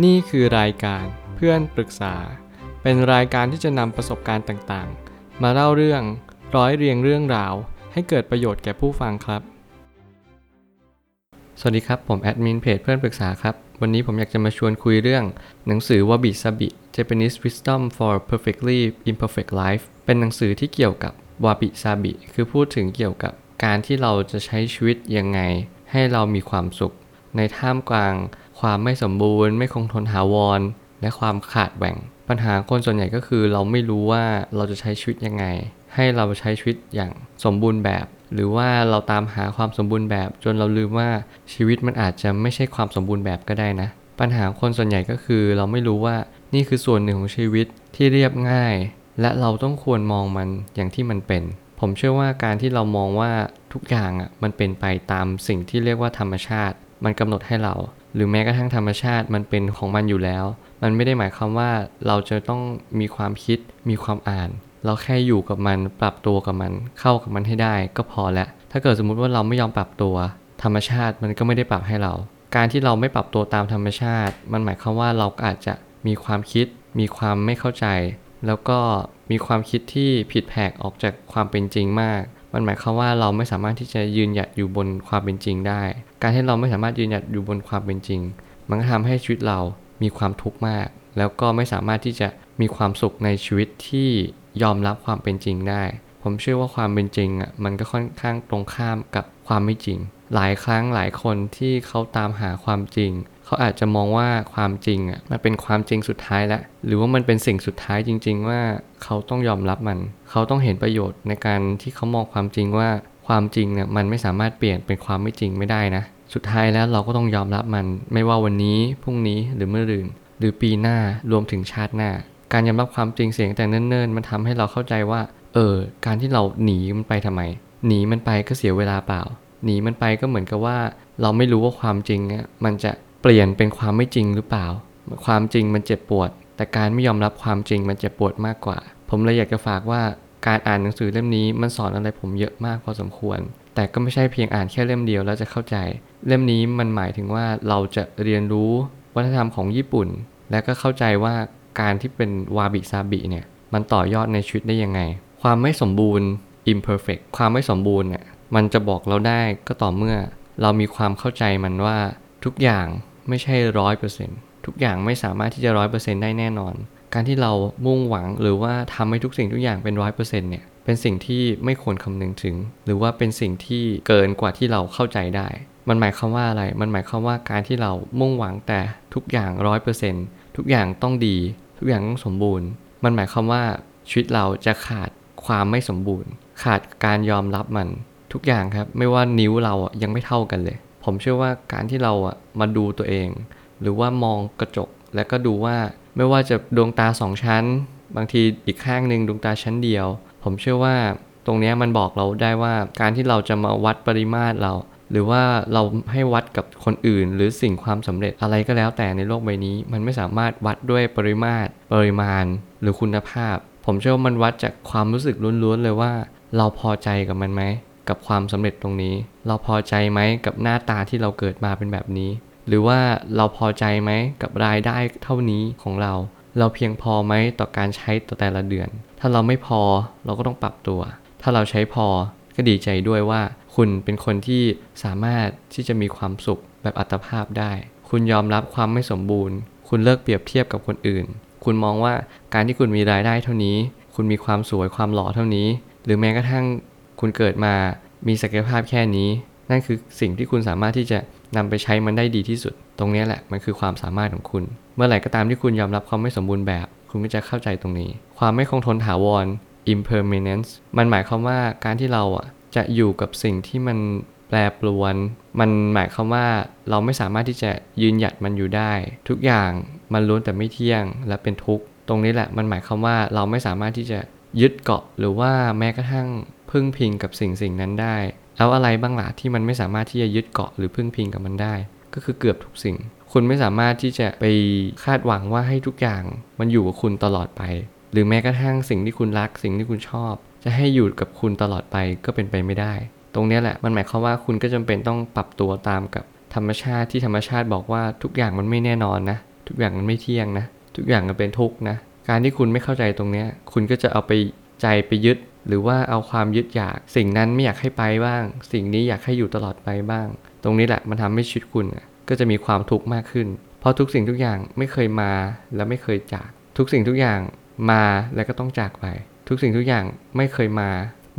นี่คือรายการเพื่อนปรึกษา เป็นรายการที่จะนำประสบการณ์ต่างๆ มาเล่าเรื่องร้อยเรียงเรื่องราว ให้เกิดประโยชน์แก่ผู้ฟังครับ สวัสดีครับ ผมแอดมินเพจเพื่อนปรึกษาครับ วันนี้ผมอยากจะมาชวนคุยเรื่อง หนังสือวาบิซาบิ Japanese Wisdom for Perfectly Imperfect Life เป็นหนังสือที่เกี่ยวกับวาบิซาบิ คือพูดถึงเกี่ยวกับการที่เราจะใช้ชีวิตยังไง ให้เรามีความสุข ในท่ามกลาง ความไม่สมบูรณ์ ไม่คงทนถาวร และความขาดแหว่ง ปัญหาคนส่วนใหญ่ก็คือเราไม่รู้ว่าเราจะใช้ชีวิตยังไง ให้เราใช้ชีวิตอย่างสมบูรณ์แบบ หรือว่าเราตามหาความสมบูรณ์แบบ จนเราลืมว่าชีวิตมันอาจจะไม่ใช่ความสมบูรณ์แบบก็ได้นะ ปัญหาคนส่วนใหญ่ก็คือ เราไม่รู้ว่านี่คือส่วนหนึ่งของชีวิตที่เรียบง่าย และเราต้องควรมองมันอย่างที่มันเป็นผมเชื่อว่าการที่เรามองว่าทุกอย่างอะมันเป็นไปตามสิ่งที่เรียกว่าธรรมชาติ มันกำหนดให้เรา หรือแม้กระทั่งธรรมชาติมันเป็นของมันอยู่แล้ว มันไม่ได้หมายความว่าเราจะต้องมีความคิดมีความอ่าน เราแค่อยู่กับมันปรับตัวกับมัน เข้ากับมันให้ได้ก็พอแล้วถ้าเกิดสมมุติว่าเราไม่ยอมปรับตัว ธรรมชาติมันก็ไม่ได้ปรับให้เรา การที่เราไม่ปรับตัวตามธรรมชาติ มันหมายความว่าเราก็อาจจะมีความคิด มีความไม่เข้าใจ แล้วก็มีความคิดที่ผิดแผกออกจากความเป็นจริงมาก มันหมายความว่าเราไม่สามารถที่จะยืนหยัดอยู่บนความเป็นจริงได้ การที่เราไม่สามารถยืนหยัดอยู่บนความเป็นจริง มันก็ทำให้ชีวิตเรามีความทุกข์มาก แล้วก็ไม่สามารถที่จะมีความสุขในชีวิตที่ยอมรับความเป็นจริงได้ ผมเชื่อว่าความเป็นจริงอะมันก็ค่อนข้างตรงข้ามกับความไม่จริง หลายครั้งหลายคนที่เขาตามหาความจริง เขาอาจจะมองว่าความจริงอะมันเป็นความจริงสุดท้ายแล้วหรือว่ามันเป็นสิ่งสุดท้ายจริง ๆ ว่าเขาต้องยอมรับมัน เขาต้องเห็นประโยชน์ในการที่เขามองความจริงว่าความจริงเนี่ยมันไม่สามารถเปลี่ยนเป็นความไม่จริงไม่ได้นะ สุดท้ายแล้วเราก็ต้องยอมรับมัน ไม่ว่าวันนี้พรุ่งนี้หรือเมื่อรืนหรือปีหน้ารวมถึงชาติหน้า การยอมรับความจริงเสียงแต่เนิ่นๆ มันทำให้เราเข้าใจว่า เออ การที่เราหนีมันไปทำไม หนีมันไปก็เสียเวลาเปล่า หนีมันไปก็เหมือนกับว่า เราไม่รู้ว่าความจริงเนี่ยมันจะ เปลี่ยนเป็นความไม่จริงหรือเปล่า ความจริงมันเจ็บปวด แต่การไม่ยอมรับความจริงมันเจ็บปวดมากกว่า ผมเลยอยากจะฝากว่าการอ่านหนังสือเล่มนี้มันสอนอะไรผมเยอะมากพอสมควร แต่ก็ไม่ใช่เพียงอ่านแค่เล่มเดียวแล้วจะเข้าใจ เล่มนี้มันหมายถึงว่าเราจะเรียนรู้วัฒนธรรมของญี่ปุ่น และก็เข้าใจว่าการที่เป็นวาบิซาบิเนี่ยมันต่อยอดในชีวิตได้ยังไง ความไม่สมบูรณ์ imperfect ความไม่สมบูรณ์เนี่ยมันจะบอกเราได้ก็ต่อเมื่อ เรามีความเข้าใจมันว่าทุกอย่าง ไม่ใช่ร้อยเปอร์เซ็นต์ทุกอย่างไม่สามารถที่จะร้อยเปอร์เซ็นต์ได้แน่นอน การที่เรามุ่งหวังหรือว่าทำให้ทุกสิ่งทุกอย่างเป็นร้อยเปอร์เซ็นต์เนี่ยเป็นสิ่งที่ไม่ควรคำนึงถึง หรือว่าเป็นสิ่งที่เกินกว่าที่เราเข้าใจได้ มันหมายความว่าอะไร มันหมายความว่าการที่เรามุ่งหวังแต่ทุกอย่างร้อยเปอร์เซ็นต์ทุกอย่างต้องดี ทุกอย่างต้องสมบูรณ์ มันหมายความว่าชีวิตเราจะขาดความไม่สมบูรณ์ ขาดการยอมรับมันทุกอย่างครับ ไม่ว่านิ้วเราอะยังไม่เท่ากันเลย ผมเชื่อว่าการที่เราอะมาดูตัวเอง หรือว่ามองกระจก แล้วก็ดูว่าไม่ว่าจะดวงตาสองชั้น บางทีอีกข้างหนึ่งดวงตาชั้นเดียว ผมเชื่อว่าตรงนี้มันบอกเราได้ว่าการที่เราจะมาวัดปริมาตรเรา หรือว่าเราให้วัดกับคนอื่น หรือสิ่งความสำเร็จอะไรก็แล้วแต่ในโลกใบนี้ มันไม่สามารถวัดด้วยปริมาตร ปริมาณ หรือคุณภาพ ผมเชื่อว่ามันวัดจากความรู้สึกล้วนๆเลยว่า เราพอใจกับมันไหม กับความสำเร็จตรงนี้ เราพอใจไหมกับหน้าตาที่เราเกิดมาเป็นแบบนี้ หรือว่าเราพอใจไหมกับรายได้เท่านี้ของเรา เราเพียงพอไหมต่อการใช้ต่อแต่ละเดือน ถ้าเราไม่พอเราก็ต้องปรับตัว ถ้าเราใช้พอก็ดีใจด้วยว่า คุณเป็นคนที่สามารถที่จะมีความสุขแบบอัตภาพได้ คุณยอมรับความไม่สมบูรณ์ คุณเลิกเปรียบเทียบกับคนอื่น คุณมองว่าการที่คุณมีรายได้เท่านี้ คุณมีความสวยความหล่อเท่านี้ หรือแม้กระทั่ง คุณเกิดมามีศักยภาพแค่นี้ นั่นคือสิ่งที่คุณสามารถที่จะนำไปใช้มันได้ดีที่สุด ตรงนี้แหละมันคือความสามารถของคุณ เมื่อไหร่ก็ตามที่คุณยอมรับความไม่สมบูรณ์แบบ คุณก็จะเข้าใจตรงนี้ ความไม่คงทนถาวร impermanence มันหมายความว่าการที่เราอะจะอยู่กับสิ่งที่มันแปรปรวน มันหมายความว่าเราไม่สามารถที่จะยืนหยัดมันอยู่ได้ ทุกอย่างมันล้วนแต่ไม่เที่ยงและเป็นทุกข์ ตรงนี้แหละมันหมายความว่าเราไม่สามารถที่จะยึดเกาะหรือว่าแม้กระทั่ง พึ่งพิงกับสิ่งสิ่งนั้นได้แล้วอะไรบ้างล่ะที่มันไม่สามารถที่จะยึดเกาะหรือพึ่งพิงกับมันได้ ก็คือเกือบทุกสิ่ง คุณไม่สามารถที่จะไปคาดหวังว่าให้ทุกอย่างมันอยู่กับคุณตลอดไป หรือแม้กระทั่งสิ่งที่คุณรัก สิ่งที่คุณชอบ จะให้อยู่กับคุณตลอดไปก็เป็นไปไม่ได้ ตรงนี้แหละมันหมายความว่าคุณก็จำเป็นต้องปรับตัวตามกับธรรมชาติที่ธรรมชาติบอกว่าทุกอย่างมันไม่แน่นอนนะ ทุกอย่างมันไม่เที่ยงนะ ทุกอย่างมันเป็นทุกข์นะ การที่คุณไม่เข้าใจตรงนี้คุณก็จะเอาไปใจไปยึด หรือว่าเอาความยึดอยาก สิ่งนั้นไม่อยากให้ไปบ้าง สิ่งนี้อยากให้อยู่ตลอดไปบ้าง ตรงนี้แหละมันทำให้ชีวิตคุณก็จะมีความทุกข์มากขึ้น เพราะทุกสิ่งทุกอย่างไม่เคยมาและไม่เคยจาก ทุกสิ่งทุกอย่างมาแล้วก็ต้องจากไป ทุกสิ่งทุกอย่างไม่เคยมา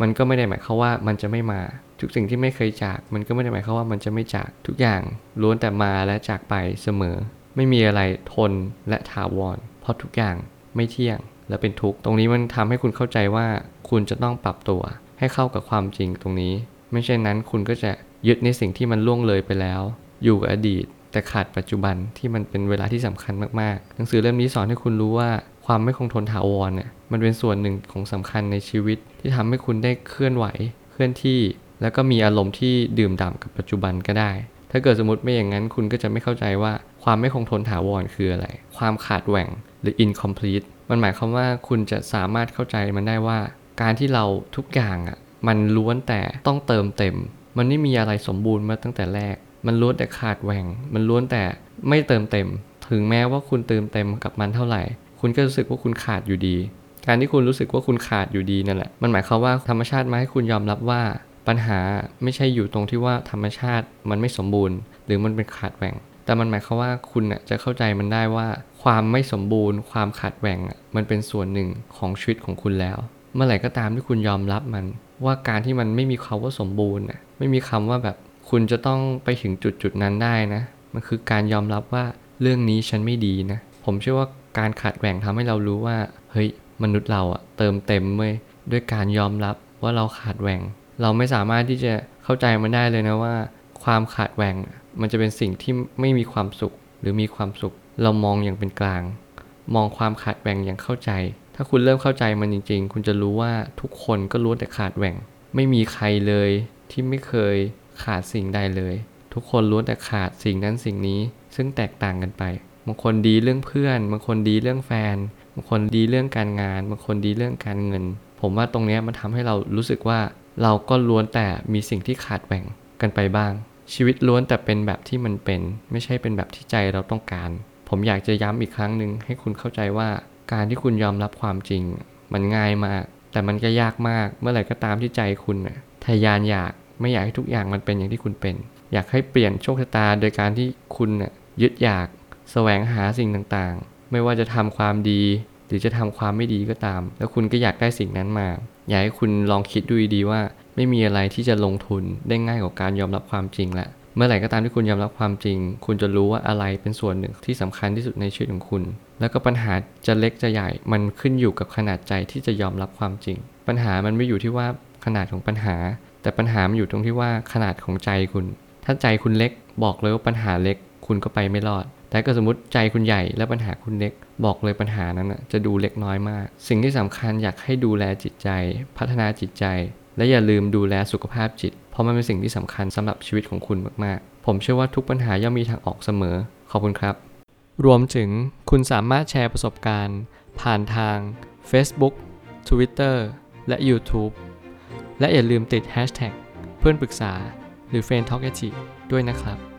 มันก็ไม่ได้หมายความว่ามันจะไม่มา ทุกสิ่งที่ไม่เคยจาก มันก็ไม่ได้หมายความว่ามันจะไม่จาก ทุกอย่างล้วนแต่มาและจากไปเสมอ ไม่มีอะไรทนและถาวร เพราะทุกอย่างไม่เที่ยง และเป็นทุกข์ตรงนี้มันทำให้คุณเข้าใจว่าคุณจะต้องปรับตัว ให้เข้ากับความจริงตรงนี้ ไม่เช่นนั้นคุณก็จะยึดในสิ่งที่มันล่วงเลยไปแล้ว อยู่กับอดีต แต่ขาดปัจจุบันที่มันเป็นเวลาที่สำคัญมากๆ หนังสือเล่มนี้สอนให้คุณรู้ว่าความไม่คงทนถาวรเนี่ยมันเป็นส่วนหนึ่งของสำคัญในชีวิต ที่ทำให้คุณได้เคลื่อนไหว เคลื่อนที่ แล้วก็มีอารมณ์ที่ดื่มด่ำกับปัจจุบันก็ได้ ถ้าเกิดสมมติไม่อย่างนั้นคุณก็จะไม่เข้าใจว่าความไม่คงทนถาวรคืออะไร ความขาดแหว่ง หรือ incomplete มันหมายความว่าคุณจะสามารถเข้าใจมันได้ว่า การที่เราทุกอย่างอะมันล้วนแต่ต้องเติมเต็ม มันไม่มีอะไรสมบูรณ์มาตั้งแต่แรก มันล้วนแต่ขาดแหว่ง มันล้วนแต่ไม่เติมเต็ม ถึงแม้ว่าคุณเติมเต็มกับมันเท่าไหร่ คุณก็รู้สึกว่าคุณขาดอยู่ดี การที่คุณรู้สึกว่าคุณขาดอยู่ดีนั่นแหละ มันหมายความว่าธรรมชาติมาให้คุณยอมรับว่าปัญหาไม่ใช่อยู่ตรงที่ว่าธรรมชาติมันไม่สมบูรณ์ หรือมันเป็นขาดแหว่ง แต่มันหมายความว่าคุณจะเข้าใจมันได้ว่า ความไม่สมบูรณ์ ความขาดแหว่งมันเป็นส่วนหนึ่งของชีวิตของคุณแล้ว เมื่อไหร่ก็ตามที่คุณยอมรับมัน ว่าการที่มันไม่มีคำว่าสมบูรณ์ไม่มีคำว่าแบบคุณจะต้องไปถึงจุดจุดนั้นได้นะ มันคือการยอมรับว่าเรื่องนี้ฉันไม่ดีนะ ผมเชื่อว่าการขาดแหว่งทำให้เรารู้ว่า เฮ้ย มนุษย์เราอะเติมเต็มเว้ยด้วยการยอมรับว่าเราขาดแหว่ง เราไม่สามารถที่จะเข้าใจมันได้เลยนะว่า ความขาดแหว่ง มันจะเป็นสิ่งที่ไม่มีความสุขหรือมีความสุข เรามองอย่างเป็นกลาง มองความขาดแหว่งอย่างเข้าใจ ถ้าคุณเริ่มเข้าใจมันจริง ๆ คุณจะรู้ว่าทุกคนก็ล้วนแต่ขาดแหว่ง ไม่มีใครเลยที่ไม่เคยขาดสิ่งใดเลย ทุกคนล้วนแต่ขาดสิ่งนั้นสิ่งนี้ ซึ่งแตกต่างกันไปบางคนดีเรื่องเพื่อนบางคนดีเรื่องแฟนบางคนดีเรื่องการงานบางคนดีเรื่องการเงิน ผมว่าตรงนี้มันทำให้เรารู้สึกว่าเราก็ล้วนแต่มีสิ่งที่ขาดแหว่งกันไปบ้าง ชีวิตล้วนแต่เป็นแบบที่มันเป็น ไม่ใช่เป็นแบบที่ใจเราต้องการ ผมอยากจะย้ำอีกครั้งหนึ่งให้คุณเข้าใจว่าการที่คุณยอมรับความจริง มันง่ายมาก แต่มันก็ยากมากเมื่อไหร่ก็ตามที่ใจคุณน่ะทะยานอยากไม่อยากให้ทุกอย่างมันเป็นอย่างที่คุณเป็น อยากให้เปลี่ยนโชคชะตาโดยการที่คุณน่ะยึดอยากแสวงหาสิ่งต่างๆ ไม่ว่าจะทำความดี หรือจะทำความไม่ดีก็ตาม แล้วคุณก็อยากได้สิ่งนั้นมา อยากให้คุณลองคิดดูดีว่า ไม่มีอะไรที่จะลงทุนได้ง่ายกว่าการยอมรับความจริงแหละ เมื่อไหร่ก็ตามที่คุณยอมรับความจริง คุณจะรู้ว่าอะไรเป็นส่วนหนึ่งที่สำคัญที่สุดในชีวิตของคุณ แล้วก็ปัญหาจะเล็กจะใหญ่ มันขึ้นอยู่กับขนาดใจที่จะยอมรับความจริง ปัญหามันไม่อยู่ที่ว่าขนาดของปัญหา แต่ปัญหามันอยู่ตรงที่ว่าขนาดของใจคุณ ถ้าใจคุณเล็กบอกเลยว่าปัญหาเล็ก คุณก็ไปไม่รอด แต่ก็สมมติใจคุณใหญ่และปัญหาคุณเล็ก บอกเลยปัญหานั้นจะดูเล็กน้อยมาก สิ่งที่สำคัญอยากให้ดูแลจิตใจ พัฒนาจิตใจ และอย่าลืมดูแลสุขภาพจิต เพราะมันเป็นสิ่งที่สำคัญสำหรับชีวิตของคุณมากๆ ผมเชื่อว่าทุกปัญหาย่อมมีทางออกเสมอ ขอบคุณครับ รวมถึงคุณสามารถแชร์ประสบการณ์ ผ่านทาง Facebook Twitter และ YouTube และอย่าลืมติด Hashtag เพื่อนปรึกษาหรือ f r ร e n d t a l k a ด้วยนะครับ